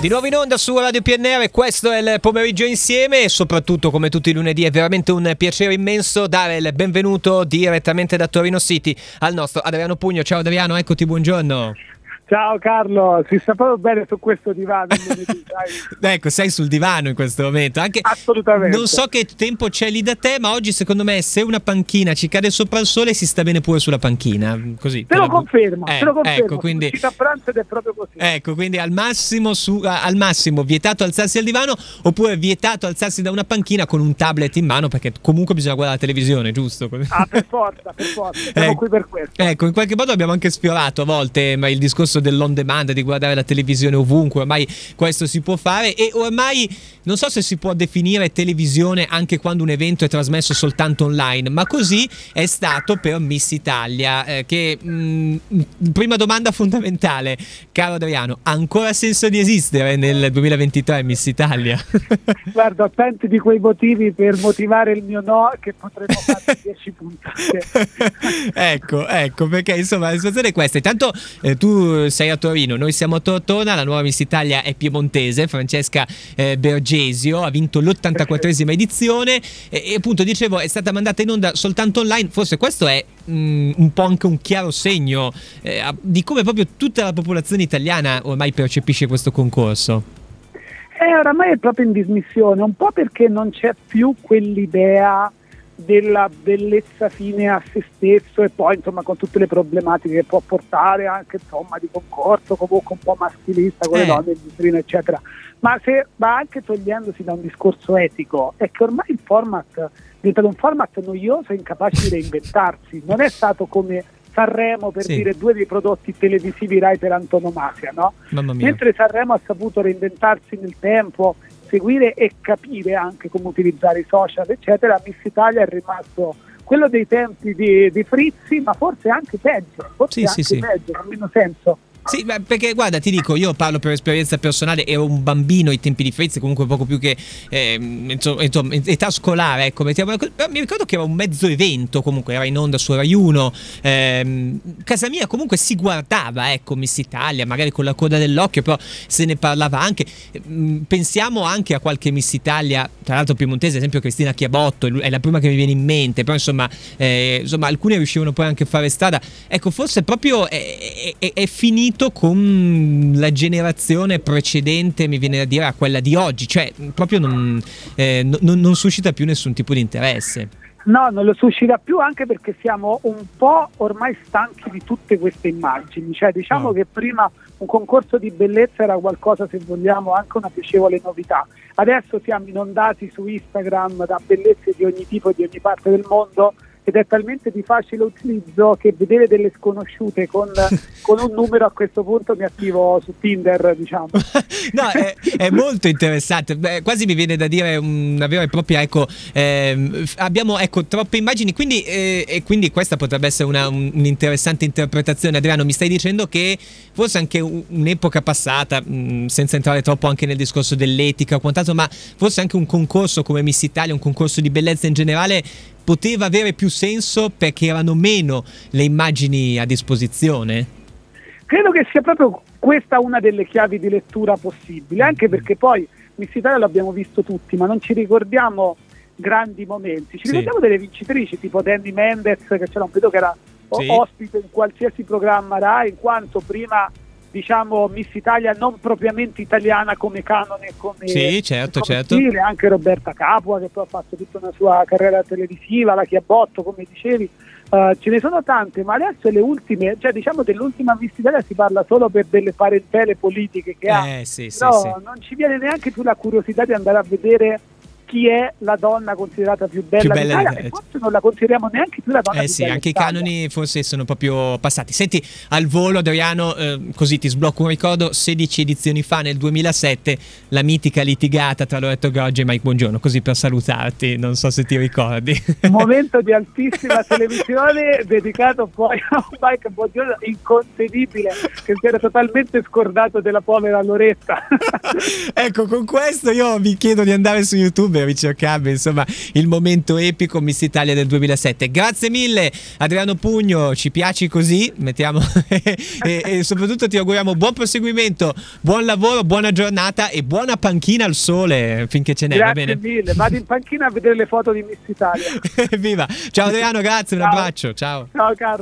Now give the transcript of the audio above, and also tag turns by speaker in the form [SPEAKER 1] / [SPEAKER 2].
[SPEAKER 1] Di nuovo in onda su Radio PNR, questo è il pomeriggio insieme e soprattutto come tutti i lunedì è veramente un piacere immenso dare il benvenuto direttamente da Torino City al nostro Adriano Pugno. Ciao Adriano, eccoti, buongiorno.
[SPEAKER 2] Ciao Carlo, si sta proprio bene su questo divano.
[SPEAKER 1] ecco, sei sul divano in questo momento. Anche
[SPEAKER 2] Assolutamente.
[SPEAKER 1] Non so che tempo c'è lì da te, ma oggi secondo me se una panchina ci cade sopra il sole si sta bene pure sulla panchina. Così,
[SPEAKER 2] te, lo confermo,
[SPEAKER 1] eh,
[SPEAKER 2] te lo confermo.
[SPEAKER 1] Ecco, quindi...
[SPEAKER 2] a pranzo ed è proprio così.
[SPEAKER 1] Ecco, quindi al massimo, su, al massimo vietato alzarsi al divano oppure vietato alzarsi da una panchina con un tablet in mano perché comunque bisogna guardare la televisione, giusto?
[SPEAKER 2] Ah, per forza, per forza. Siamo
[SPEAKER 1] ecco,
[SPEAKER 2] qui per questo.
[SPEAKER 1] Ecco, in qualche modo abbiamo anche sfiorato a volte ma il discorso dell'on demand, di guardare la televisione ovunque, ormai questo si può fare e ormai non so se si può definire televisione anche quando un evento è trasmesso soltanto online, ma così è stato per Miss Italia, eh, che mh, mm, prima domanda fondamentale, caro Adriano, ha ancora senso di esistere nel 2023 Miss Italia?
[SPEAKER 2] Guarda, ho tanti di quei motivi per motivare il mio no che potremmo fare 10 puntate.
[SPEAKER 1] ecco, ecco, perché insomma la situazione è questa. Intanto eh, tu sei a Torino, noi siamo a Tortona, la nuova Miss Italia è piemontese, Francesca eh, Bergesio, ha vinto l'84esima edizione. E, e, appunto dicevo è stata mandata in onda soltanto online, forse questo è mh, mm, un po' anche un chiaro segno eh, di come proprio tutta la popolazione italiana ormai percepisce questo concorso.
[SPEAKER 2] Eh, oramai è proprio in dismissione, un po' perché non c'è più quell'idea della bellezza fine a se stesso e poi insomma con tutte le problematiche che può portare anche insomma di concorso comunque un po' maschilista con eh. le donne in vitrina eccetera ma se va anche togliendosi da un discorso etico è che ormai il format è diventato un format noioso e incapace di reinventarsi non è stato come Sanremo per sì. dire due dei prodotti televisivi Rai per antonomasia no? mentre Sanremo ha saputo reinventarsi nel tempo seguire e capire anche come utilizzare i social, eccetera, Miss Italia è rimasto quello dei tempi di, di Frizzi, ma forse anche peggio, forse sì, anche sì, peggio, con meno senso.
[SPEAKER 1] Sì, perché guarda, ti dico, io parlo per esperienza personale, ero un bambino ai tempi di Fritz, comunque poco più che eh, insomma, età scolare, ecco, mettiamo, mi ricordo che era un mezzo evento, comunque era in onda su Rai 1, eh, casa mia comunque si guardava, ecco, Miss Italia, magari con la coda dell'occhio, però se ne parlava anche, mm, pensiamo anche a qualche Miss Italia, tra l'altro piemontese, ad esempio Cristina Chiabotto, è la prima che mi viene in mente, però insomma, eh, insomma alcune riuscivano poi anche a fare strada, ecco, forse proprio è, è, è finito confronto con la generazione precedente, mi viene da dire, a quella di oggi, cioè proprio non, eh, non, non suscita più nessun tipo di interesse.
[SPEAKER 2] No, non lo suscita più anche perché siamo un po' ormai stanchi di tutte queste immagini, cioè diciamo oh. che prima un concorso di bellezza era qualcosa, se vogliamo, anche una piacevole novità. Adesso siamo inondati su Instagram da bellezze di ogni tipo e di ogni parte del mondo ed è talmente di facile utilizzo che vedere delle sconosciute con, con un numero a questo punto mi attivo su Tinder, diciamo.
[SPEAKER 1] no, è, è, molto interessante, Beh, quasi mi viene da dire una vera e propria, ecco, eh, abbiamo ecco, troppe immagini, quindi, eh, e quindi questa potrebbe essere una, un, un'interessante interpretazione. Adriano, mi stai dicendo che forse anche un'epoca passata, mh, senza entrare troppo anche nel discorso dell'etica o quant'altro, ma forse anche un concorso come Miss Italia, un concorso di bellezza in generale, poteva avere più senso perché erano meno le immagini a disposizione?
[SPEAKER 2] Credo che sia proprio questa una delle chiavi di lettura possibili, anche mm. perché poi Miss Italia l'abbiamo visto tutti, ma non ci ricordiamo grandi momenti, ci sì. ricordiamo delle vincitrici tipo Danny Mendes che c'era un periodo che era sì. ospite in qualsiasi programma Rai, in quanto prima diciamo Miss Italia non propriamente italiana come canone come,
[SPEAKER 1] sì, certo,
[SPEAKER 2] come
[SPEAKER 1] certo.
[SPEAKER 2] stile, anche Roberta Capua che poi ha fatto tutta una sua carriera televisiva, la Chiabotto come dicevi. Uh, ce ne sono tante ma adesso le ultime, cioè diciamo dell'ultima Miss Italia si parla solo per delle parentele politiche che
[SPEAKER 1] eh,
[SPEAKER 2] ha
[SPEAKER 1] sì,
[SPEAKER 2] però
[SPEAKER 1] sì,
[SPEAKER 2] non ci viene neanche più la curiosità di andare a vedere chi è la donna considerata più bella, più bella d'Italia, e forse non la consideriamo neanche più la donna
[SPEAKER 1] eh sì, anche i canoni forse sono proprio passati. Senti, al volo Adriano, eh, così ti sblocco un ricordo, 16 edizioni fa nel 2007 la mitica litigata tra Loretto Goggi e Mike Buongiorno, così per salutarti, non so se ti ricordi.
[SPEAKER 2] Momento di altissima televisione dedicato poi a Mike Buongiorno incontenibile che si era totalmente scordato della povera Loretta.
[SPEAKER 1] ecco, con questo io vi chiedo di andare su YouTube per ricercarvi insomma il momento epico Miss Italia del 2007. Grazie mille Adriano Pugno, ci piaci così, mettiamo e, e, soprattutto ti auguriamo buon proseguimento, buon lavoro, buona giornata e buona panchina al sole finché ce n'è.
[SPEAKER 2] Grazie
[SPEAKER 1] va bene?
[SPEAKER 2] mille, vado in panchina a vedere le foto di Miss Italia.
[SPEAKER 1] Viva! Ciao Adriano, grazie, un
[SPEAKER 2] Ciao.
[SPEAKER 1] abbraccio, ciao.
[SPEAKER 2] Ciao Carlo.